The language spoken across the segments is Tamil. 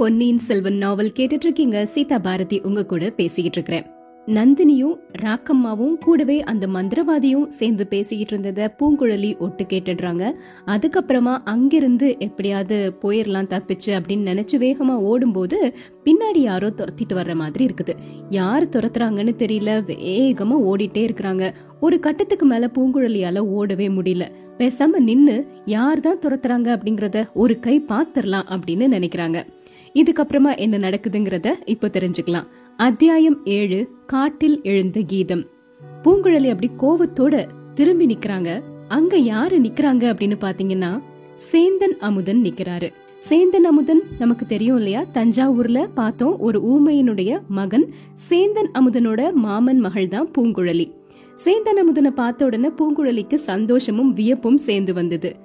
பொன்னியின் செல்வன் நாவல் கேட்டுட்டு இருக்கீங்க சீதா பாரதி உங்க கூட பேசிக்கிட்டு இருக்கிறேன் நந்தினியும் ராக்கம்மாவும் கூடவே அந்த மந்திரவாதியும் சேர்ந்து பேசிக்கிட்டு இருந்தத பூங்குழலி ஒட்டு கேட்டுடுறாங்க. அதுக்கப்புறமா அங்கிருந்து எப்படியாவது போயிடலாம் தப்பிச்சு அப்படின்னு நினைச்சு வேகமா ஓடும்போது பின்னாடி யாரோ துரத்திட்டு வர்ற மாதிரி இருக்குது. யார் துரத்துறாங்கன்னு தெரியல வேகமா ஓடிட்டே இருக்கிறாங்க. ஒரு கட்டத்துக்கு மேல பூங்குழலியால ஓடவே முடியல. பேசாம நின்னு யார் தான் துரத்துறாங்க அப்படிங்கறத ஒரு கை பாத்திரலாம் அப்படின்னு நினைக்கிறாங்க. இதுக்கப்புறமா என்ன நடக்குதுங்கிறத இப்போ தெரிஞ்சுக்கலாம். அத்தியாயம் ஏழு காட்டில் எழுந்த கீதம். பூங்குழலி அப்படி கோவத்தோட திரும்பி நிக்கிறாங்க. அங்க யாரு நிக்கிறாங்க அப்படின்னு பாத்தீங்கன்னா சேந்தன் அமுதன் நிக்கிறாரு. சேந்தன் அமுதன் நமக்கு தெரியும் இல்லையா? தஞ்சாவூர்ல பார்த்தோம் ஒரு ஊமையினுடைய மகன் சேந்தன் அமுதனோட மாமன் மகள் தான் பூங்குழலி. சேந்தன் அமுதனை பார்த்த உடனே பூங்குழலிக்கு சந்தோஷமும் வியப்பும் சேர்ந்து வந்தது.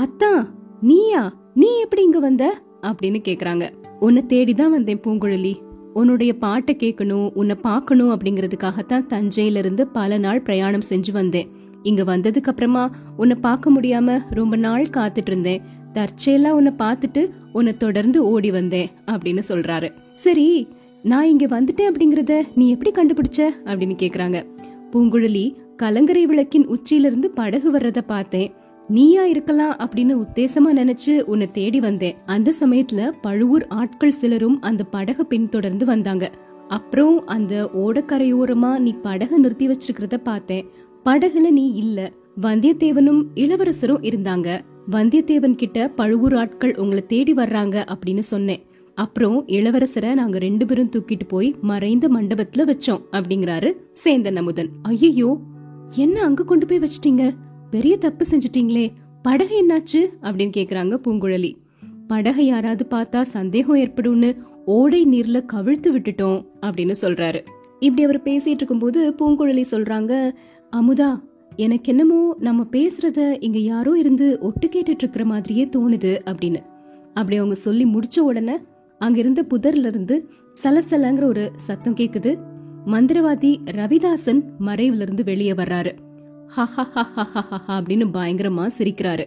அத்தா நீயா? நீ எப்படி இங்க வந்த? அப்படின்னு கேக்குறாங்க. உன்னை தேடிதான் வந்தேன் பூங்குழலி. உன்னுடைய பாட்டை கேட்கணும் உன்னை பார்க்கணும் அப்படிங்கறதுக்காகத்தான் தஞ்சையில இருந்து பல நாள் பிரயாணம் செஞ்சு வந்தேன். இங்க வந்ததுக்கு அப்புறமா உன்னை பார்க்க முடியாம ரொம்ப நாள் காத்துட்டு இருந்தேன் தற்செயலா உன்னை பார்த்துட்டு உன்னை தொடர்ந்து ஓடி வந்தேன் அப்படின்னு சொல்றாரு. சரி நான் இங்க வந்துட்டேன் அப்படிங்கறத நீ எப்படி கண்டுபிடிச்ச? அப்படின்னு கேக்குறாங்க. பூங்குழலி கலங்கரை விளக்கின் உச்சியிலிருந்து படகு வர்றத பார்த்தேன். நீயா இருக்கலாம் அப்படின்னு உத்தேசமா நினைச்சு உன்னை தேடி வந்தேன். அந்த சமயத்துல பழுவூர் ஆட்கள் சிலரும் அந்த படக பின்தொடர்ந்து வந்தாங்க. அப்புறம் அந்த ஓடக்கரையோரமா நீ படக நிறுத்தி வச்சிருக்கிறத பார்த்தேன். படகுல நீ இல்ல. வந்தியத்தேவனும் இளவரசரும் இருந்தாங்க. வந்தியத்தேவன் கிட்ட பழுவூர் ஆட்கள் உங்களை தேடி வர்றாங்க அப்படின்னு சொன்னேன். அப்புறம் இளவரசரை நாங்க ரெண்டு பேரும் தூக்கிட்டு போய் மறைந்த மண்டபத்துல வச்சோம் அப்படிங்கிறாரு சேந்தன் அமுதன். ஐயோ என்ன அங்க கொண்டு போய் வச்சிட்டீங்க? பெரிய தப்பு செஞ்சிட்டீங்களே படகு என்னாச்சு? அப்படின்னு கேக்குறாங்க பூங்குழலி. படகை யாராவது பார்த்தா சந்தேகம் ஏற்படும்னு ஓடை நீர்ல கவிழ்த்து விட்டுட்டோம் அப்படின்னு சொல்றாரு. இப்படி அவர் பேசிட்டு இருக்கும்போது பூங்குழலி சொல்றாங்க அமுதா எனக்கு என்னமோ நம்ம பேசுறத இங்க யாரோ இருந்து ஒட்டு கேட்டுட்டு இருக்கிற மாதிரியே தோணுது அப்படின்னு. அப்படி அவங்க சொல்லி முடிச்ச உடனே அங்க இருந்த புதர்ல இருந்து சலசலங்கிற ஒரு சத்தம் கேக்குது. மந்திரவாதி ரவிதாசன் மறைவுல இருந்து வெளியே வர்றாரு. அப்படின்னு பயங்கரமா சிரிக்கிறாரு.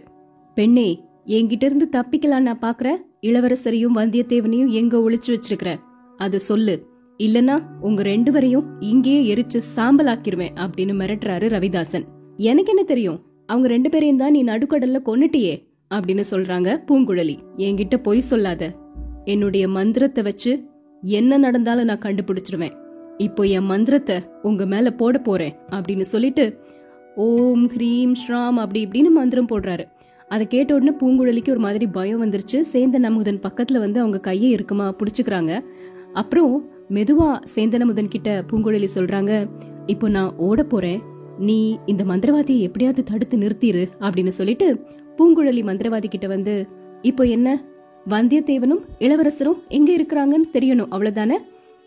பெண்ணே என்கிட்ட இருந்து தப்பிக்கலாம் நான் பாக்குற? இளவரசரையும் வந்தியத்தேவனையும் எங்க ஒளிச்சு வச்சிருக்கிற? அது சொல்லு. இல்லனா உங்க ரெண்டு வரையும் இங்கேயே எரிச்சு சாம்பலாக்கிருவேன் அப்படின்னு மிரட்டுறாரு ரவிதாசன். எனக்கு என்ன தெரியும்? அவங்க ரெண்டு பேரையும் தான் நீ நடுக்கடல்ல கொன்னுட்டியே அப்படின்னு சொல்றாங்க பூங்குழலி. என்கிட்ட பொய் சொல்லாத. என்னுடைய மந்திரத்தை வச்சு என்ன நடந்தாலும் நான் கண்டுபிடிச்சிருவேன். இப்போ என் மந்திரத்தை உங்க மேல போட போறேன் அப்படின்னு சொல்லிட்டு ஓம் ஹ்ரீம் ஸ்ராம் அப்படி இப்படின்னு மந்திரம் போடுறாரு. அதை கேட்ட உடனே பூங்குழலிக்கு ஒரு மாதிரி பயம் வந்துருச்சு. சேந்தன் அமுதன் பக்கத்துல வந்து அவங்க கையை இருக்குமா புடிச்சுக்கிறாங்க. அப்புறம் மெதுவா சேந்தன் அமுதன் கிட்ட பூங்குழலி சொல்றாங்க இப்போ நான் ஓட போறேன். நீ இந்த மந்திரவாதியை எப்படியாவது தடுத்து நிறுத்திரு அப்படின்னு சொல்லிட்டு பூங்குழலி மந்திரவாதி கிட்ட வந்து இப்போ என்ன? வந்தியத்தேவனும் இளவரசரும் எங்க இருக்கிறாங்கன்னு தெரியணும் அவ்வளவுதானே?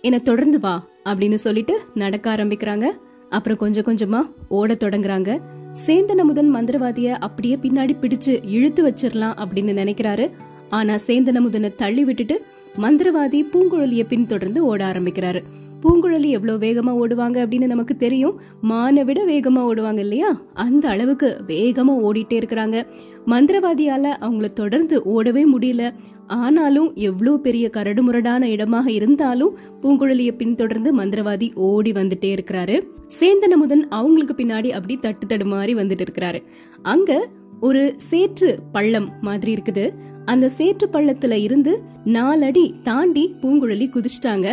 என்ன தொடர்ந்து வா அப்படின்னு சொல்லிட்டு நடக்க ஆரம்பிக்கிறாங்க. அப்புறம் கொஞ்சம் கொஞ்சமா ஓட தொடங்குறாங்க. சேந்தன் அமுதன் மந்திரவாதிய அப்படியே பின்னாடி பிடிச்சு இழுத்து வச்சிடலாம் அப்படின்னு நினைக்கிறாரு. ஆனா சேந்தன் அமுதனை தள்ளி விட்டுட்டு மந்திரவாதி பூங்குழலிய பின்தொடர்ந்து ஓட ஆரம்பிக்கிறாரு. பூங்குழலி எவ்வளோ வேகமாக ஓடுவாங்க அப்படின்னு நமக்கு தெரியும். மானை விட வேகமாக ஓடுவாங்க இல்லையா? அந்த அளவுக்கு வேகமாக ஓடிட்டே இருக்கிறாங்க. மந்திரவாதியால் அவங்கள தொடர்ந்து ஓடவே முடியல. ஆனாலும் எவ்வளோ பெரிய கரடுமுரடான இடமாக இருந்தாலும் பூங்குழலியை பின்தொடர்ந்து மந்திரவாதி ஓடி வந்துட்டே இருக்கிறாரு. சேந்தனமுதன் அவங்களுக்கு பின்னாடி அப்படி தட்டு தடுமாறி வந்துட்டு இருக்கிறாரு. அங்க ஒரு சேற்று பள்ளம் மாதிரி இருக்குது. அந்த சேற்று பள்ளத்துல இருந்து நாலடி தாண்டி பூங்குழலி குதிச்சிட்டாங்க.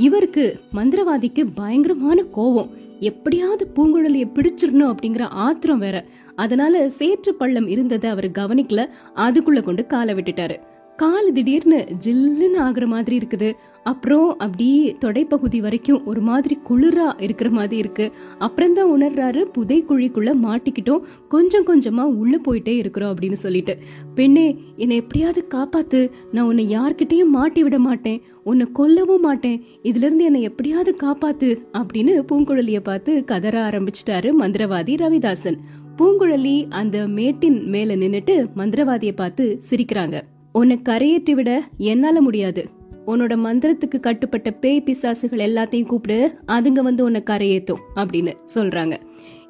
இவருக்கு மந்திரவாதிக்கு பயங்கரமான கோவம். எப்படியாவது பூங்குழலிய பிடிச்சிடணும் அப்படிங்கிற ஆத்திரம் வேற. அதனால சேற்று பள்ளம் இருந்ததை அவர் கவனிக்கல. அதுக்குள்ள கொண்டு காலை விட்டுட்டாரு. கால் திடீர்னு ஜில்லுன்னு ஆகுற மாதிரி இருக்குது. அப்புறம் அப்படியே தொடைப்பகுதி வரைக்கும் ஒரு மாதிரி குளிரா இருக்கிற மாதிரி இருக்கு. அப்புறம் தான் உணர்றாரு புதை குழிக்குள்ள மாட்டிக்கிட்டோம். கொஞ்சம் கொஞ்சமா உள்ள போயிட்டே இருக்கிறோம் அப்படின்னு சொல்லிட்டு. பெண்ணே என்னை எப்படியாவது காப்பாத்து. நான் உன்னை யார்கிட்டயும் மாட்டி விட மாட்டேன். உன்னை கொல்லவும் மாட்டேன். இதுல இருந்து என்னை எப்படியாவது காப்பாத்து அப்படின்னு பூங்குழலிய பார்த்து கதற ஆரம்பிச்சிட்டாரு மந்திரவாதி ரவிதாசன். பூங்குழலி அந்த மேட்டின் மேல நின்னுட்டு மந்திரவாதியை பார்த்து சிரிக்கிறாங்க. உன்னை கரையேற்றி விட என்னால முடியாது. உன்னோட மந்திரத்துக்கு கட்டுப்பட்ட பேய் பிசாசுகள் எல்லாத்தையும் கூப்பிடு அதுங்க வந்து உன்னை கரையேத்தும் அப்படின்னு சொல்றாங்க.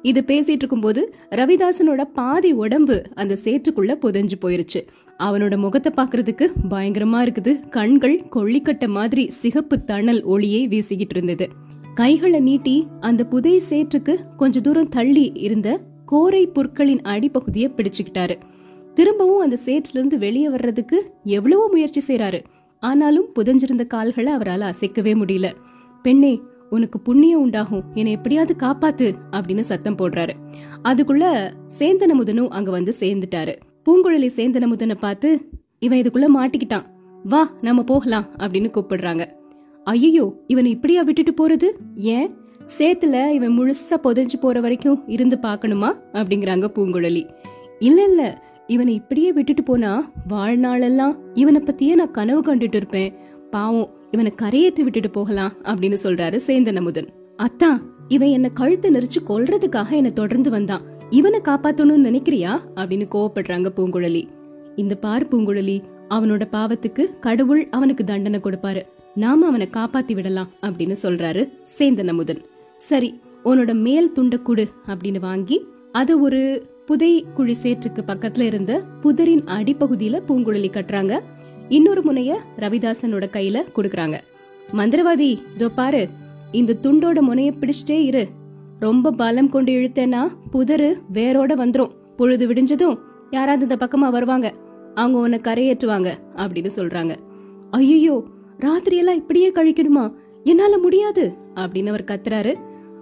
இது பேசிட்டு இருக்கும்போது ரவிதாசனோட பாதி உடம்பு அந்த சேற்றுக்குள்ள புதைஞ்சு போயிருச்சு. அவனோட முகத்தை பாக்குறதுக்கு பயங்கரமா இருக்குது. கண்கள் கொள்ளிக்கட்ட மாதிரி சிகப்பு தணல் ஒளியை வீசிக்கிட்டு இருந்தது. கைகளை நீட்டி அந்த புதை சேற்றுக்கு கொஞ்ச தூரம் தள்ளி இருந்த கோரை புற்களின் அடிப்பகுதியை பிடிச்சுக்கிட்டாரு. திரும்பவும் அந்த சேற்றிலிருந்து வெளியே வர்றதுக்கு எவ்வளவோ முயற்சி செய்யறாரு ஆனாலும் புதஞ்சிருந்த கால்களை அவரால் அசைக்கவே முடியல. பெண்ணே உனக்கு புண்ணியம் உண்டாகும். என்னை எப்படியாவது காப்பாத்து அப்படின்னு சத்தம் போடுறாரு. அதுக்குள்ள சேந்தனமுதனும் அங்க வந்து சேர்ந்துட்டாரு. பூங்குழலி சேந்தனமுதனை பார்த்து இவன் இதுக்குள்ள மாட்டிக்கிட்டான். வா நம்ம போகலாம் அப்படின்னு கூப்பிடுறாங்க. ஐயோ இவனை இப்படியா விட்டுட்டு போறது? ஏன்? சேத்துல இவன் முழுசா புதைஞ்சு போற வரைக்கும் இருந்து பார்க்கணுமா? அப்படிங்கிறாங்க பூங்குழலி. இல்ல இல்ல இவனை இப்படியே விட்டுட்டு போனா வாழ்நாளெல்லாம் இவனை பத்தியே நான் கனவு கண்டுட்டு இருப்பேன். பாவம் இவனை கரையேற்றி விட்டுட்டு போகலாம் அப்படின்னு சொல்றாரு சேந்தன் அமுதன் அத்தா இவன் என்ன கழுத்து நெரிச்சு கொல்றதுக்காக என்ன தொடர்ந்து வந்தான். இவனை காப்பாத்தணும்னு நினைக்கிறியா? அப்படின்னு கோவப்படுறாங்க பூங்குழலி. இந்த பார் பூங்குழலி அவனோட பாவத்துக்கு கடவுள் அவனுக்கு தண்டனை கொடுப்பாரு. நாம அவனை காப்பாத்தி விடலாம் அப்படின்னு சொல்றாரு சேந்தன் அமுதன் சரி உன்னோட மேல் துண்ட குடு அப்படின்னு வாங்கி அத ஒரு புதை குழி சேற்றுக்கு பக்கத்துல இருந்த புதரின் அடிப்பகுதியில பூங்குழலி கட்டுறாங்க. இன்னொரு முனைய ரவிதாசனோட கையில கொடுக்கறாங்க. மந்திரவாதி இதோ பாரு இந்த துண்டோட முனைய பிடிச்சிட்டே இரு. ரொம்ப பலம் கொண்டு இழுத்தேன்னா புதரு வேரோட வந்துரும். பொழுது விடிஞ்சதும் யாராவது இந்த பக்கமா வருவாங்க. அவங்க உன்னை கரையேற்றுவாங்க அப்படின்னு சொல்றாங்க. ஐயோ ராத்திரியெல்லாம் இப்படியே கழிக்கணுமா? என்னால முடியாது அப்படின்னு அவர் கத்துறாரு.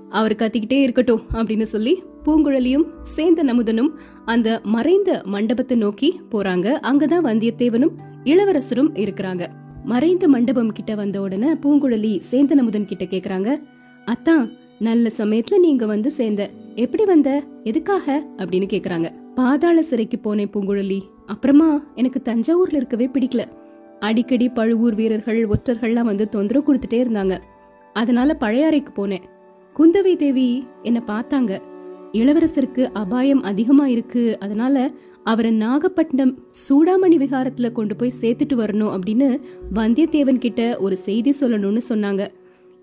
அவர் கத்திக்கிட்டே இருக்கட்டும் அப்படின்னு சொல்லி பூங்குழலியும் சேந்த நமுதனும் அந்த மறைந்த மண்டபத்தை நோக்கி போறாங்க. அங்கதான் வந்தியத்தேவனும் இளவரசரும் இருக்கிறாங்க. மறைந்த மண்டபம் கிட்ட வந்த உடனே பூங்குழலி சேந்த நமுதன் கிட்ட கேக்குறாங்க அத்தான் நல்ல சமயத்துல நீங்க வந்து சேர்ந்த எப்படி வந்த? எதுக்காக? அப்படின்னு கேக்குறாங்க. பாதாள சிறைக்கு போனேன் பூங்குழலி. அப்புறமா எனக்கு தஞ்சாவூர்ல இருக்கவே பிடிக்கல. அடிக்கடி பழுவூர் வீரர்கள் ஒற்றர்கள்லாம் வந்து தொந்தரவு கொடுத்துட்டே இருந்தாங்க. அதனால பழையாறைக்கு போனேன். குந்தவை தேவி என்ன பார்த்தாங்க. இளவரசருக்கு அபாயம் அதிகமா இருக்கு அதனால அவரை நாகப்பட்டினம் சூடாமணி விகாரத்துல கொண்டு போய் சேர்த்துட்டு வரணும் அப்படின்னு வந்தியத்தேவன் கிட்ட ஒரு செய்தி சொல்லணும்னு சொன்னாங்க.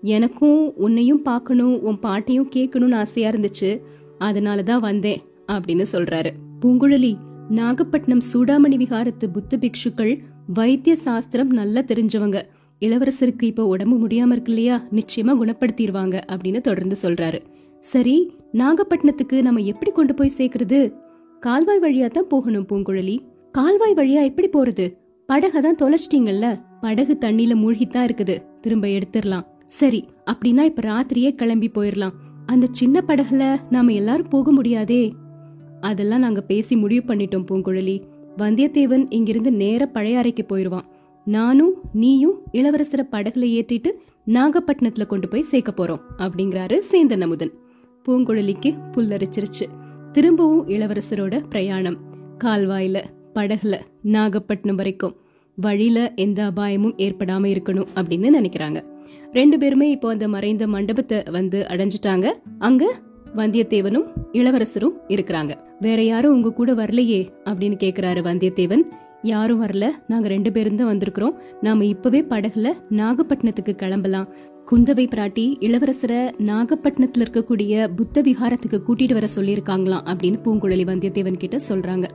எனக்கும் உன்னையும் பார்க்கணும் உன் பாட்டையும் கேட்கணும்னு ஆசையா இருந்துச்சு. அதனால தான் வந்தேன் அப்படின்னு சொல்றாரு. பூங்குழலி நாகப்பட்டினம் சூடாமணி விகாரத்து புத்த பிக்ஷுக்கள் வைத்திய சாஸ்திரம் நல்லா தெரிஞ்சவங்க. இளவரசருக்கு இப்போ உடம்பு முடியாம இருக்கு இல்லையா? நிச்சயமா குணப்படுத்திடுவாங்க அப்படின்னு தொடர்ந்து சொல்றாரு. சரி நாகப்பட்டினத்துக்கு நம்ம எப்படி கொண்டு போய் சேர்க்கறது? கால்வாய் வழியா தான் போகணும் பூங்குழலி. கால்வாய் வழியா எப்படி போறது? படகை தான் தொலைச்சிட்டீங்கல்ல? படகு தண்ணில மூழ்கித்தான் இருக்குது. திரும்ப எடுத்துடலாம். சரி அப்படின்னா இப்ப ராத்திரியே கிளம்பி போயிடலாம். அந்த சின்ன படகுல நாம எல்லாரும் போக முடியாதே. அதெல்லாம் நாங்க பேசி முடிவு பண்ணிட்டோம் பூங்குழலி. வந்தியத்தேவன் இங்கிருந்து நேர பழைய அறைக்கு போயிருவான். நானும் நீயும் இளவரசரை படகுல ஏற்றிட்டு நாகப்பட்டினத்துல கொண்டு போய் சேர்க்க போறோம் அப்படிங்கிறாரு சேந்தன் அமுதன். பூங்குழலிக்கு புல்லரிச்சிருச்சு. திரும்பவும் இளவரசரோட பிரயாணம். கால்வாயில படகுல நாகப்பட்டினம் வரைக்கும். வழியில எந்த அபாயமும் ஏற்படாம இருக்கணும் அப்படின்னு நினைக்கிறாங்க. ரெண்டு பேருமே இப்போ அந்த மறைந்த மண்டபத்தை வந்து அடைஞ்சிட்டாங்க. அங்க வந்தியத்தேவனும் இளவரசரும் இருக்கிறாங்க. வேற யாரும் உங்க கூட வரலையே அப்படின்னு கேக்குறாரு வந்தியத்தேவன். யாரும் வரல. நாங்க ரெண்டு பேரும் தான் வந்திருக்கிறோம். நாம இப்பவே படகுல நாகப்பட்டினத்துக்கு கிளம்பலாம். குந்தவை பிராட்டி இளவரசரை நாகப்பட்டினத்துல இருக்கக்கூடிய புத்த விகாரத்துக்கு கூட்டிட்டு வர சொல்லியிருக்காங்களாம் அப்படின்னு பூங்குழலி வந்தியத்தேவன் கிட்ட சொல்றாங்க.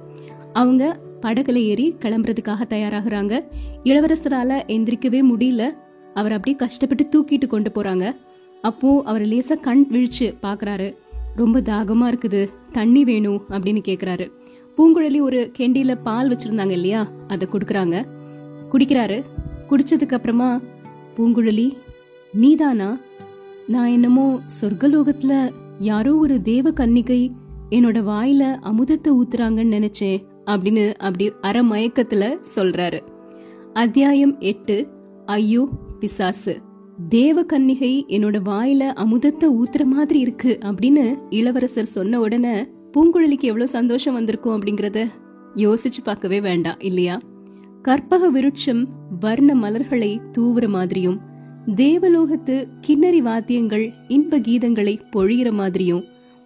அவங்க படகுல ஏறி கிளம்புறதுக்காக தயாராகிறாங்க. இளவரசரால எந்திரிக்கவே முடியல. அவர் அப்படியே கஷ்டப்பட்டு தூக்கிட்டு கொண்டு போறாங்க. அப்போ அவர் லேசா கண் விழிச்சு பாக்குறாரு. ரொம்ப தாகமா இருக்குது. தண்ணி வேணும் அப்படின்னு கேக்குறாரு. பூங்குழலி ஒரு கெண்டியில பால் வச்சிருந்தாங்க இல்லையா? அதை குடுக்கறாங்க. குடிக்கிறாரு. குடிச்சதுக்கு அப்புறமா பூங்குழலி நீதானா? நான் என்னமோ சொர்க்கலோகத்துல யாரோ ஒரு தேவ கன்னிகை என்னோட வாயில அமுதத்தை ஊத்துறாங்கன்னு நினைச்சேன் அப்படின்னு அப்படி அரை மயக்கத்துல சொல்றாரு. அத்தியாயம் எட்டு ஐயோ பிசாசு. தேவ கன்னிகை என்னோட வாயில அமுதத்தை ஊத்துற மாதிரி இருக்கு அப்படின்னு இளவரசர் சொன்ன உடனே பூங்குழலிக்கு எவ்வளவு சந்தோஷம் வந்திருக்கும் அப்படிங்கறத யோசிச்சு பார்க்கவே வேண்டாம் இல்லையா? கற்பக விருட்சம் வர்ண மலர்களை தூவுற மாதிரியும் தேவலோகத்து கிண்ணறி வாத்தியங்கள் இன்ப கீதங்களை பொழிகிற மாதிரியும்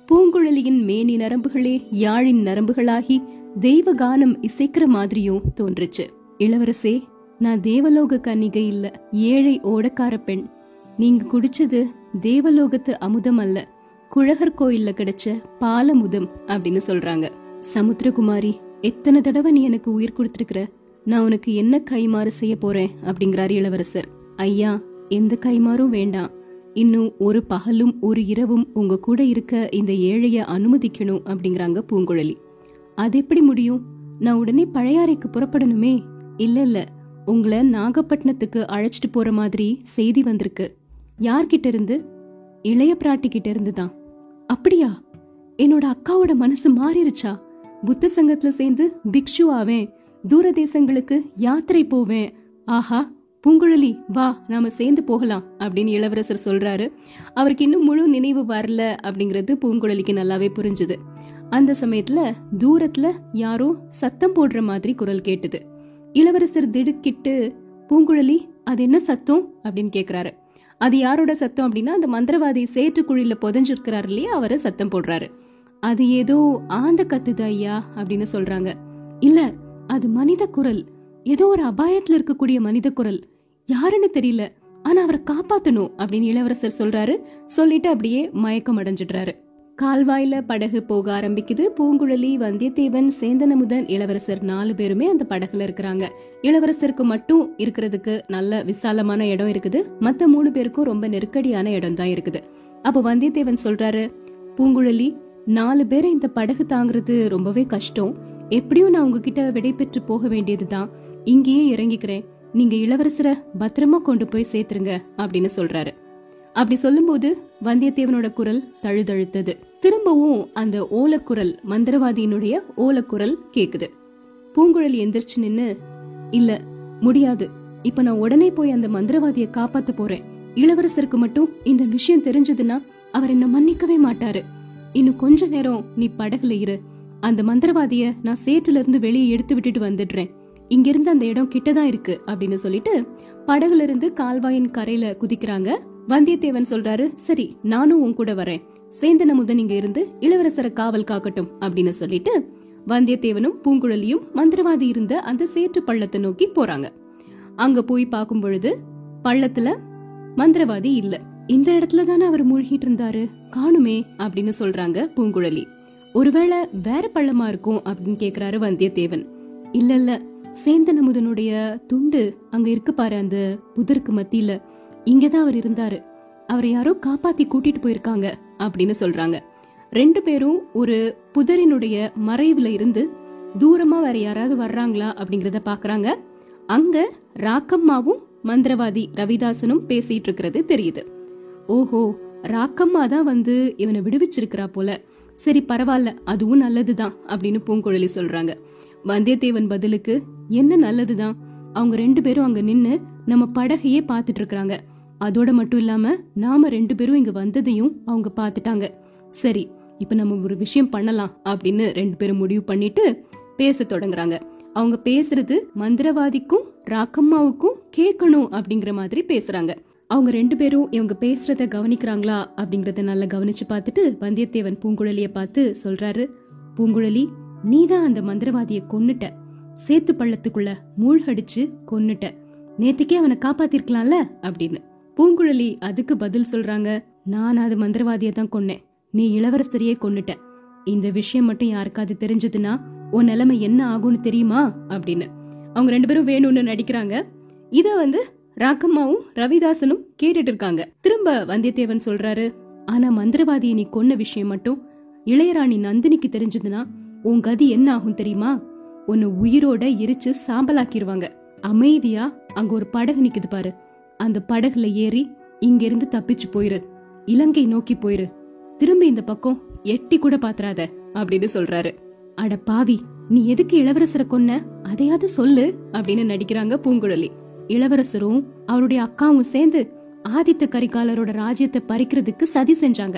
பூங்குழலியின் மேனி நரம்புகளே யாழின் நரம்புகளாகி தெய்வ கானம் இசைக்கிற மாதிரியும் தோன்றுச்சு. இளவரசே நான் தேவலோக கன்னிகை இல்ல ஏழை ஓடக்கார பெண். நீங்க குடிச்சது தேவலோகத்து அமுதம் அல்ல குழகர் கோயில்ல கிடைச்ச பாலமுதம் அப்படின்னு சொல்றாங்க. சமுத்திரகுமாரி எத்தனை தடவை நீ எனக்கு உயிர் கொடுத்திருக்கிற? நான் உனக்கு என்ன கைமாறு செய்ய போறேன் அப்படிங்கிறாரு இளவரசர். ஐயா எந்த கைமாறும் வேண்டாம். இன்னும் ஒரு பகலும் ஒரு இரவும் உங்க கூட இருக்க இந்த ஏழைய அனுமதிக்கணும் அப்படிங்கிறாங்க பூங்குழலி. அது எப்படி முடியும்? நான் உடனே பழையாறைக்கு புறப்படணுமே? இல்ல இல்ல. உங்களை நாகப்பட்டினத்துக்கு அழைச்சிட்டு போற மாதிரி செய்தி வந்திருக்கு. யார்கிட்ட இருந்து? இளைய பிராட்டி கிட்ட இருந்து தான். அப்படியா? என்னோட அக்காவோட மனசு மாறிருச்சா? புத்த சங்கத்துல சேர்ந்து பிக்ஷு ஆவேன். தூர தேசங்களுக்கு யாத்திரை போவேன். ஆஹா பூங்குழலி வா நாம சேர்ந்து போகலாம் அப்படின்னு இளவரசர் சொல்றாரு. அவருக்கு இன்னும் முழு நினைவு வரல அப்படிங்கிறது பூங்குழலிக்கு நல்லாவே புரிஞ்சுது. அந்த சமயத்துல தூரத்துல யாரோ சத்தம் போடுற மாதிரி குரல் கேட்டுது. இளவரசர் திடுக்கிட்டு பூங்குழலி அது என்ன சத்தம்? அப்படின்னு கேக்குறாரு. அது யாரோட சத்தம் அப்படின்னா அந்த மந்திரவாதி சேற்றுக்குழியில புதஞ்சிருக்கிறாரு இல்லையா அவரை சத்தம் போடுறாரு. அது ஏதோ ஆந்த கத்துது ஐயா அப்படின்னு சொல்றாங்க. இல்ல அது மனித குரல். ஏதோ ஒரு அபாயத்துல இருக்கக்கூடிய மனித குரல். யாருன்னு தெரியல. ஆனா அவரை காப்பாத்தணும் அப்படின்னு இளவரசர் சொல்றாரு. சொல்லிட்டு அப்படியே மயக்கம் அடைஞ்சிடுறாரு. கால்வாயில படகு போக ஆரம்பிக்குது. பூங்குழலி வந்தியத்தேவன் சேந்தனமுதன் இளவரசர் நாலு பேருமே அந்த படகுல இருக்கிறாங்க. இளவரசருக்கு மட்டும் இருக்கிறதுக்கு நல்ல விசாலமான இடம் இருக்குது. மத்த மூணு பேருக்கும் ரொம்ப நெருக்கடியான இடம் தான் இருக்குது. அப்போ வந்தியத்தேவன் சொல்றாரு பூங்குழலி நாலு பேரை இந்த படகு தாங்குறது ரொம்பவே கஷ்டம். எப்படியும் நான் உங்ககிட்ட விடை பெற்று போக வேண்டியதுதான். இங்கேயே இறங்கிக்கிறேன். நீங்க இளவரசரை பத்திரமா கொண்டு போய் சேர்த்துருங்க அப்படின்னு சொல்றாரு. அப்படி சொல்லும்போது வந்தியத்தேவனோட குரல் தழுதழுத்தது. திரும்பவும் அந்த ஓலக்குரல் மந்திரவாதியினுடைய ஓலக்குரல் கேக்குது. பூங்குழலி எந்திரிச்சு நின்னு இல்ல முடியாது. இப்ப நான் உடனே போய் அந்த மந்திரவாதிய காப்பாத்த போறேன். இளவரசருக்கு மட்டும் இந்த விஷயம் தெரிஞ்சதுன்னா அவர் என்ன மன்னிக்கவே மாட்டாரு. இன்னும் கொஞ்ச நேரம் நீ படகுல இரு. அந்த மந்திரவாதிய நான் சேற்றுல இருந்து வெளியே எடுத்து விட்டுட்டு வந்துடுறேன். இங்கிருந்து அந்த இடம் கிட்டதான் இருக்கு அப்படின்னு சொல்லிட்டு படகுல இருந்து கால்வாயின் கரையில குதிக்கிறாங்க. வந்தியத்தேவன் சொல்றாரு சரி நானும் உன் கூட வரேன். சேந்தன முதன் இங்க இருந்து இளவரசரை காவல் காக்கட்டும் அப்படின்னு சொல்லிட்டு வந்தியத்தேவனும் பூங்குழலியும் மந்திரவாதி இருந்த அந்த சேற்று பள்ளத்தை நோக்கி போறாங்க. அங்க போய் பார்க்கும் பொழுது பள்ளத்துல மந்திரவாதி இல்ல. இந்த இடத்துல தானே அவர் மூழ்கிட்டு இருந்தாரு? காணுமே அப்படின்னு சொல்றாங்க பூங்குழலி. ஒருவேளை வேற பள்ளமா இருக்கும் அப்படின்னு கேக்குறாரு வந்தியத்தேவன். இல்ல இல்ல சேந்தன் அமுதனுடைய துண்டு அங்க இருக்கு பாரு அந்த புதருக்கு மத்தியில. இங்கதான் அவர் இருந்தாரு. அவரை யாரோ காப்பாத்தி கூட்டிட்டு போயிருக்காங்க அப்படின்னு சொல்றாங்க. ரெண்டு பேரும் ஒரு புதரினுடைய மறைவுல இருந்து தூரமா வேற யாராவது வர்றாங்களா அப்படிங்கறத பாக்குறாங்க. அங்க ராக்கம்மாவும் மந்திரவாதி ரவிதாசனும் பேசிட்டு இருக்கிறது தெரியுது. ஓஹோ ராக்கம்மா தான் வந்து இவனை விடுவிச்சிருக்கிறா போல. சரி பரவாயில்ல அதுவும் நல்லதுதான் அப்படின்னு பூங்குழலி சொல்றாங்க. வந்தியத்தேவன் பதிலுக்கு என்ன நல்லதுதான். அவங்க ரெண்டு பேரும் அங்க நின்னு நம்ம படகையே பாத்துட்டு இருக்காங்க அதோட மட்டும் இல்லாம நாம ரெண்டு பேரும் இங்க வந்ததையும் அவங்க பாத்துட்டாங்க சரி இப்ப நம்ம ஒரு விஷயம் பண்ணலாம் அப்படின்னு ரெண்டு பேரும் முடிவு பண்ணிட்டு பேச தொடங்குறாங்க. அவங்க பேசுறது மந்திரவாதிக்கும் ராக்கம்மாவுக்கும் கேட்கணும் அப்படிங்கிற மாதிரி பேசுறாங்க. அவங்க ரெண்டு பேரும் இவங்க பேசுறத கவனிக்கிறாங்களா? அப்படிங்கறத நல்லா கவனிச்சு பார்த்துட்டு வந்தியத்தேவன் பூங்குழலிய பார்த்து சொல்றாரு. பூங்குழலி நீதான் அந்த மந்திரவாதிய கொன்னுட்ட. சேத்து பள்ளத்துக்குள்ள மூழ்கடிச்சு கொன்னுட்ட. நேத்துக்கே அவனை காப்பாத்திருக்கலாம்ல? அப்படின்னு. பூங்குழலி அதுக்கு பதில் சொல்றாங்க நான் அது மந்திரவாதிய தான் கொன்னேன். நீ இளவரசரையே கொன்னுட்ட. இந்த விஷயம் மட்டும் யாருக்காவது தெரிஞ்சதுன்னா உன் நிலைமை என்ன ஆகும்னு தெரியுமா? அப்படின்னு. அவங்க ரெண்டு பேரும் வேணும்னு நடிக்கிறாங்க. இத வந்து ராக்கம்மாவும் ரவிதாசனும் கேட்டுட்டு இருக்காங்க. திரும்ப வந்தியத்தேவன் சொல்றாரு ஆனா மந்திரவாதியை நீ கொன்ன விஷயம் மட்டும் இளையராணி நந்தினிக்கு தெரிஞ்சதுன்னா உன் கதி என்ன ஆகும் தெரியுமா? உன்னை உயிரோட எரிச்சு சாம்பலாக்கிடுவாங்க அமைதியா அங்க ஒரு படகு நிக்குது பாரு. அந்த படகுல ஏறி இங்க இருந்து தப்பிச்சு போயிரு. இலங்கை நோக்கி போயிரு. திரும்பி இந்த பக்கம் எட்டி கூட பாத்துறாத அப்படின்னு சொல்றாரு. அட பாவி நீ எதுக்கு இளவரசரை கொன்ன? அதையாவது சொல்லு அப்படின்னு நடிக்கிறாங்க பூங்குழலி. இளவரசரும் அவருடைய அக்காவும் சேர்ந்து ஆதித்த கரிகாலரோட ராஜ்யத்தை பறிக்கிறதுக்கு சதி செஞ்சாங்க.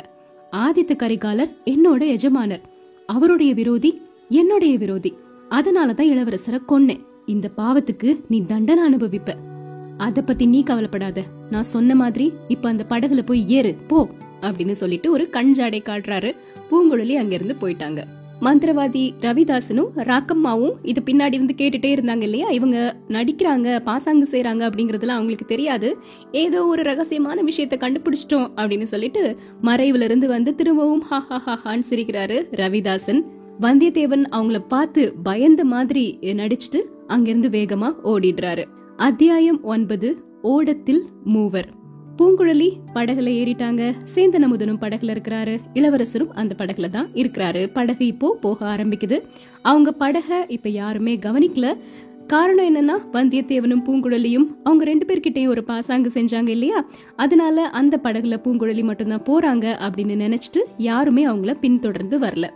ஆதித்த கரிகாலர் என்னோட எஜமானர். அவருடைய விரோதி என்னுடைய விரோதி. அதனாலதான் இளவரசரை கொன்னேன். இந்த பாவத்துக்கு நீ தண்டனை அனுபவிப்ப. அத பத்தி நீ கவலைப்படாத. நான் சொன்ன மாதிரி இப்ப அந்த படகுல போய் ஏறு போ அப்படின்னு சொல்லிட்டு ஒரு கண் ஜாடை காட்டுறாரு. பூங்குழலி அங்கிருந்து போயிட்டாங்க. மந்திரவாதி ரவிதாசனும் ராக்கம்மாவும் இது பின்னாடி இருந்து கேட்டுட்டே இருந்தாங்க இல்லையா? இவங்க நடிக்கிறாங்க பாசாங்கு செய்கிறாங்க அப்படிங்கறதுலாம் அவங்களுக்கு தெரியாது. ஏதோ ஒரு ரகசியமான விஷயத்த கண்டுபிடிச்சிட்டோம் அப்படின்னு சொல்லிட்டு மறைவுல இருந்து வந்து திரும்பவும் ஹா ஹா ஹா ஹான்னு சிரிக்கிறாரு ரவிதாசன் வந்தியத்தேவன் அவங்கள பார்த்து பயந்த மாதிரி நடிச்சிட்டு அங்கிருந்து வேகமா ஓடிடுறாரு. அத்தியாயம் ஒன்பது ஓடத்தில் மூவர். பூங்குழலி படகுல ஏறிட்டாங்க. சேந்தன் அமுதனும் படகுல இருக்கிறாரு. இளவரசரும் அந்த படகுல தான் இருக்கிறாரு. படகு இப்போ போக ஆரம்பிக்குது. அவங்க படக இப்ப யாருமே கவனிக்கல. காரணம் என்னன்னா வந்தியத்தேவனும் பூங்குழலியும் அவங்க ரெண்டு பேர்கிட்டயும் ஒரு பாசாங்கு செஞ்சாங்க இல்லையா? அதனால அந்த படகுல பூங்குழலி மட்டும்தான் போறாங்க அப்படின்னு நினைச்சிட்டு யாருமே அவங்கள பின்தொடர்ந்து வரல.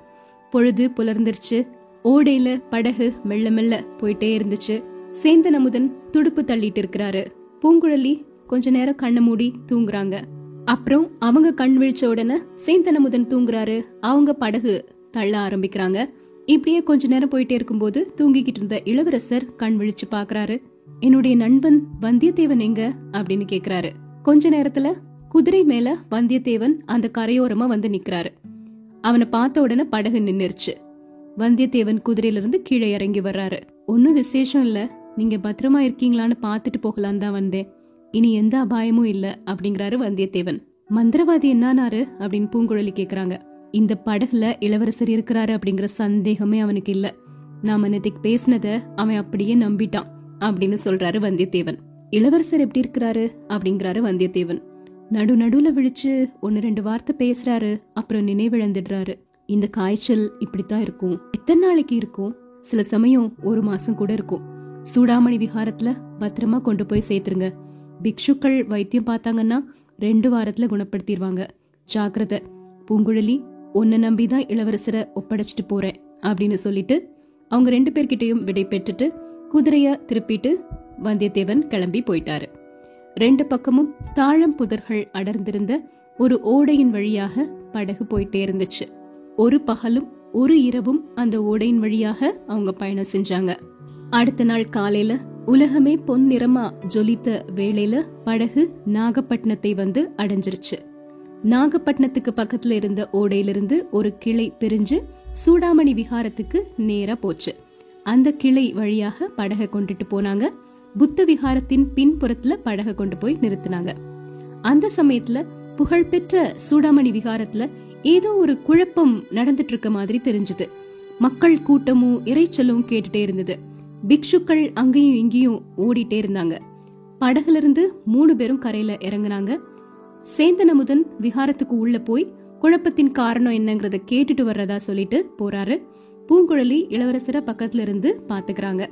பொழுது புலர்ந்துருச்சு. ஓடையில படகு மெல்ல மெல்ல போயிட்டே இருந்துச்சு. சேந்தன் அமுதன் துடுப்பு தள்ளிட்டு இருக்கிறாரு. பூங்குழலி கொஞ்ச நேரம் கண்ணை மூடி தூங்குறாங்க. அப்புறம் அவங்க கண் விழிச்ச உடனே சேந்தனமுதன் தூங்குறாரு. அவங்க படகு தள்ள ஆரம்பிக்கிறாங்க. இப்படியே கொஞ்ச நேரம் போயிட்டே இருக்கும்போது தூங்கிக்கிட்டு இருந்த இளவரசர் கண் விழிச்சு பாக்குறாரு என்னுடைய நண்பன் வந்தியத்தேவன் எங்க? அப்படின்னு கேக்குறாரு. கொஞ்ச நேரத்துல குதிரை மேல வந்தியத்தேவன் அந்த கரையோரமா வந்து நிக்கிறாரு. அவனை பார்த்த உடனே படகு நின்னுருச்சு. வந்தியத்தேவன் குதிரையில இருந்து கீழே இறங்கி வர்றாரு. ஒன்னும் விசேஷம் இல்ல. நீங்க பத்திரமா இருக்கீங்களான்னு பாத்துட்டு போகலான்னு தான் வந்தேன். இனி எந்த அபாயமும் இல்ல அப்படிங்கிறாரு வந்தியத்தேவன். மந்திரவாதி என்னானாரு? அப்படின்னு பூங்குழலி கேக்குறாங்க. இந்த படகுல இளவரசர் இருக்கிறாரு அப்படிங்கிற சந்தேகமே அவனுக்கு இல்ல. நாம நேத்திக்கு பேசினத அவன் அப்படியே நம்பிட்டான் அப்படின்னு சொல்றாரு வந்தியத்தேவன். இளவரசர் எப்படி இருக்கிறாரு? அப்படிங்கிறாரு வந்தியத்தேவன். நடு நடுவுல விழிச்சு ஒன்னு ரெண்டு வார்த்தை பேசுறாரு அப்புறம் நினைவிழந்துடுறாரு. இந்த காய்ச்சல் இப்படித்தான் இருக்கும். எத்தனை நாளைக்கு இருக்கும்? சில சமயம் ஒரு மாசம் கூட இருக்கும். சூடாமணி விஹாரத்துல பத்திரமா கொண்டு போய் சேர்த்துருங்க. பிக்ஷுக்கள் வைத்தியம் பார்த்தாங்கன்னா ரெண்டு வாரத்துல குணப்படுத்திடுவாங்க ஜாக்கிரதை. பூங்குழலி உன்னை நம்பிதான் இளவரசரை ஒப்படைச்சிட்டு போறேன் அப்படின்னு சொல்லிட்டு அவங்க ரெண்டு பேர்கிட்டையும் விடை பெற்றுட்டு குதிரைய திருப்பிட்டு வந்தியத்தேவன் கிளம்பி போயிட்டாரு. ரெண்டு பக்கமும் தாழம் புதர்கள் அடர்ந்திருந்த ஒரு ஓடையின் வழியாக படகு போயிட்டே இருந்துச்சு. ஒரு பகலும் ஒரு இரவும் அந்த ஓடையின் வழியாக அவங்க பயணம் செஞ்சாங்க. அடுத்த நாள் காலையில உலகமே பொன் நிறமா ஜொலித்த வேளையில படகு நாகப்பட்டினத்தை வந்து அடைஞ்சிருச்சு. நாகப்பட்டினத்துக்கு பக்கத்துல இருந்த ஓடையிலிருந்து ஒரு கிளை பிரிஞ்சு சூடாமணி விகாரத்துக்கு நேரா போச்சு. அந்த கிளை வழியாக படகை கொண்டுட்டு போனாங்க. புத்த விகாரத்தின் பின்புறத்துல படகை கொண்டு போய் நிறுத்தினாங்க. அந்த சமயத்துல புகழ்பெற்ற சூடாமணி விகாரத்துல ஏதோ ஒரு குழப்பம் நடந்துட்டு இருக்க மாதிரி தெரிஞ்சது. மக்கள் கூட்டமும் இறைச்சலும் கேட்டுட்டே இருந்தது. பிக்ஷுக்கள் அங்கேயும் இங்கேயும் ஓடிட்டே இருந்தாங்க. படகுல இருந்து மூணு பேரும் கரையில இறங்குனாங்க. சேந்தனமுதன் விகாரத்துக்கு உள்ள போய் குழப்பத்தின் காரணம் என்னங்கறத கேட்டுட்டு வர்றதா சொல்லிட்டு போறாரு. பூங்குழலி இளவரசரை பக்கத்துல இருந்து பாத்துக்கிறாங்க.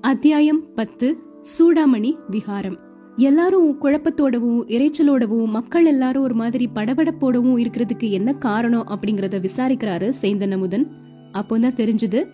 அத்தியாயம் பத்து சூடாமணி விகாரம் எல்லாரும் குழப்பத்தோடவும் இறைச்சலோடவும் மக்கள் எல்லாரும் ஒரு மாதிரி படபடப்போடவும் இருக்கிறதுக்கு என்ன காரணம் அப்படிங்கறத விசாரிக்கிறாரு சேந்தன் அமுதன் அப்போதான் தெரிஞ்சது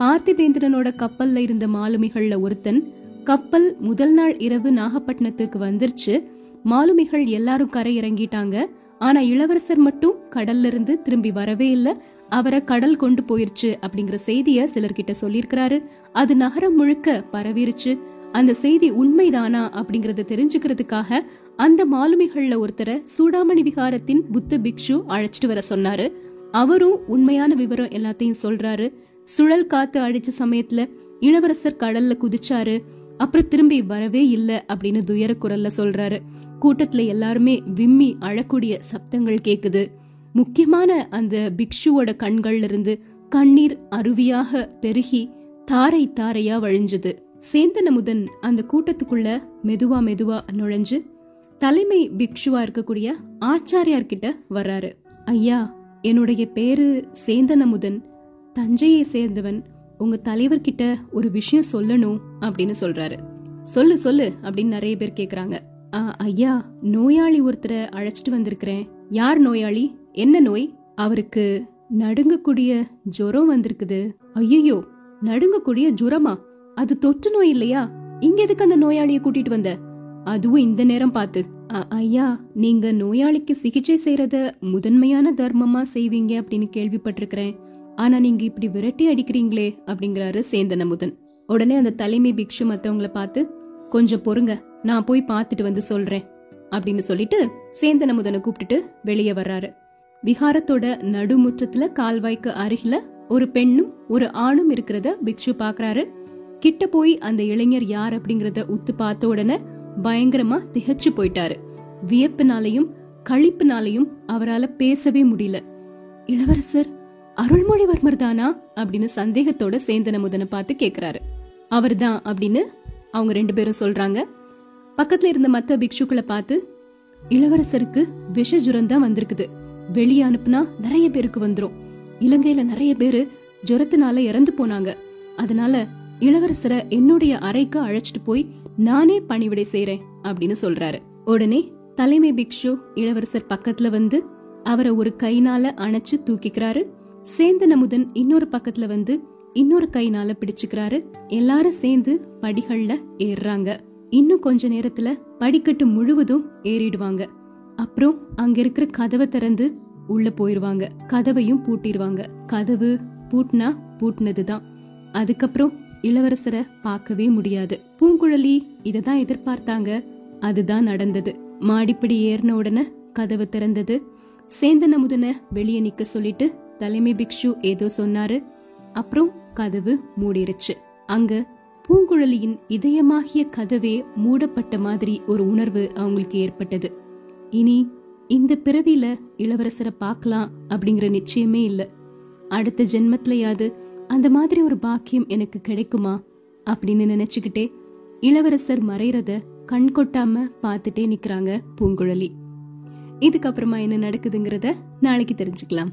பார்த்திபேந்திரனோட கப்பல்ல இருந்த மாலுமிகள்ல ஒருத்தன் கப்பல் முதல் நாள் இரவு நாகப்பட்டினத்துக்கு வந்துருச்சு. மாலுமிகள் எல்லாரும் கரை இறங்கிட்டாங்க ஆனா இளவரசர் மட்டும் கடல்ல இருந்து திரும்பி வரவே இல்ல. அவரை கடல் கொண்டு போயிருச்சு அப்படிங்கிற செய்திய சிலர்கிட்ட சொல்லியிருக்கிறாரு. அது நகரம் முழுக்க பரவிருச்சு. அந்த செய்தி உண்மைதானா அப்படிங்கறத தெரிஞ்சுக்கிறதுக்காக அந்த மாலுமிகள்ல ஒருத்தரை சூடாமணி விகாரத்தின் புத்த பிக்ஷு அழைச்சிட்டு வர சொன்னாரு. அவரும் உண்மையான விவரம் எல்லாத்தையும் சொல்றாரு. சுழல் காத்து அடிச்ச சமயத்துல இளவரசர் கடல்ல குதிச்சாரு. அப்புறம் திரும்பி வரவே இல்ல அப்படின்னு துயர குரல்ல சொல்றாரு. கூட்டத்துல எல்லாருமே விம்மி அழக்கூடிய சப்தங்கள் கேக்குது. முக்கியமான அந்த பிக்ஷுவோட கண்கள்ல இருந்து கண்ணீர் அருவியாக பெருகி தாரை தாரையா வழிஞ்சது. சேந்தனமுதன் அந்த கூட்டத்துக்குள்ள மெதுவா மெதுவா நுழைஞ்சு தலைமை பிக்ஷுவா இருக்கக்கூடிய ஆச்சாரியார்கிட்ட வர்றாரு. ஐயா என்னுடைய பேரு சேந்தனமுதன் தஞ்சையை சேர்ந்தவன் உங்க தலைவர்கிட்ட ஒரு விஷயம் சொல்லணும் அப்படின்னு சொல்றாரு. சொல்லு சொல்லு அப்படின்னு நிறைய பேர் கேக்குறாங்க. "ஆ, ஐயா நோயாளி ஒருத்தரை அழைச்சிட்டு வந்திருக்கிறேன். யார் நோயாளி? என்ன நோய்? அவருக்கு நடுங்கக்கூடிய ஜுரம் வந்திருக்குது. ஐயோ நடுங்கக்கூடிய ஜுரமா? அது தொற்று நோய் இல்லையா? இங்க எதுக்கு அந்த நோயாளிய கூட்டிட்டு வந்த? அதுவும் இந்த நேரம் பார்த்து. ஐயா நீங்க நோயாளிக்கு சிகிச்சை செய்யறத முதன்மையான தர்மமா செய்வீங்க அப்படின்னு கேள்விப்பட்டிருக்கிறேன். ஆனா நீங்க இப்படி விரட்டி அடிக்கிறீங்களே அப்படிங்கிறாரு சேந்தன் அமுதன் உடனே அந்த தலைமை பிக்ஷு மத்தவங்கள பார்த்து கொஞ்சம் பொறுங்க நான் போய் பார்த்துட்டு வந்து சொல்றேன் அப்படின்னு சொல்லிட்டு சேந்தன் அமுதனை கூப்பிட்டுட்டு வெளியே வர்றாரு. விஹாரத்தோட நடுமுற்றத்துல கால்வாய்க்கு அருகில ஒரு பெண்ணும் ஒரு ஆணும் இருக்கிறத பிக்ஷு பாக்குறாரு கிட்ட போய் அந்த இளைஞர் யார் அப்படிங்கறத உத்து பார்த்த உடனே பயங்கரமா திகச்சு போயிட்டாரு. வியப்புனாலையும் களிப்புனாலையும் அவரால பேசவே முடியல. இளவரசர் அருள்மொழிவர்மர் தானா அப்படின்னு சந்தேகத்தோட சேந்தன முதன பார்த்து கேக்குறாரு. அவர்தான் அப்படின்னு அவங்க ரெண்டு பேரும் சொல்றாங்க. பக்கத்துல இருந்த மத்த பிக்ஷுக்களை பார்த்து இளவரசருக்கு விஷ ஜுரம் தான் வந்திருக்குது. வெளியே அனுப்புனா நிறைய பேருக்கு வந்துரும். இலங்கையில நிறைய பேரு ஜுரத்தினால இறந்து போனாங்க. அதனால இளவரசரை என்னுடைய அறைக்கு அழைச்சிட்டு போய் நானே பணிவிடை செய்யறேன் அப்படின்னு சொல்றாரு. உடனே தலைமை பிக்ஷு இளவரசர் பக்கத்துல வந்து அவரை ஒரு கைனால அணைச்சு தூக்கிக்கிறாரு. சேந்தன் அமுதன் இன்னொரு பக்கத்துல வந்து இன்னொரு கைனால பிடிச்சுக்கிறாரு. எல்லாரும் சேர்ந்து படிகள்ல ஏறுறாங்க. இன்னும் கொஞ்ச நேரத்துல படிக்கட்டு முழுவதும் ஏறிடுவாங்க. அப்புறம் அங்க இருக்கிற கதவை திறந்து உள்ள போயிருவாங்க. கதவையும் பூட்டிடுவாங்க கதவு பூட்டினா பூட்டினதுதான். அதுக்கப்புறம் இளவரசரை பார்க்கவே முடியாது. பூங்குழலி இததான் எதிர்பார்த்தாங்க. அதுதான் நடந்தது. மாடிப்படி ஏறின உடனே கதவு திறந்தது. சேந்தன் அமுதன வெளியே நிக்க சொல்லிட்டு தலைமை பிக்ஷு ஏதோ சொன்னாரு. அப்புறம் கதவு மூடிருச்சு. அங்க பூங்குழலியின் இதயமாகிய கதவே மூடப்பட்ட மாதிரி ஒரு உணர்வு அவங்களுக்கு ஏற்பட்டது. இனி இந்த பிறவியில இளவரசரை பார்க்கலாம் அப்படிங்கிற நிச்சயமே இல்ல. அடுத்த ஜென்மத்திலயாவது அந்த மாதிரி ஒரு பாக்கியம் எனக்கு கிடைக்குமா அப்படின்னு நினைச்சுக்கிட்டே இளவரசர் மறைறத கண் கொட்டாம பார்த்துட்டே நிக்கிறாங்க பூங்குழலி. இதுக்கப்புறமா என்ன நடக்குதுங்கிறத நாளைக்கு தெரிஞ்சுக்கலாம்.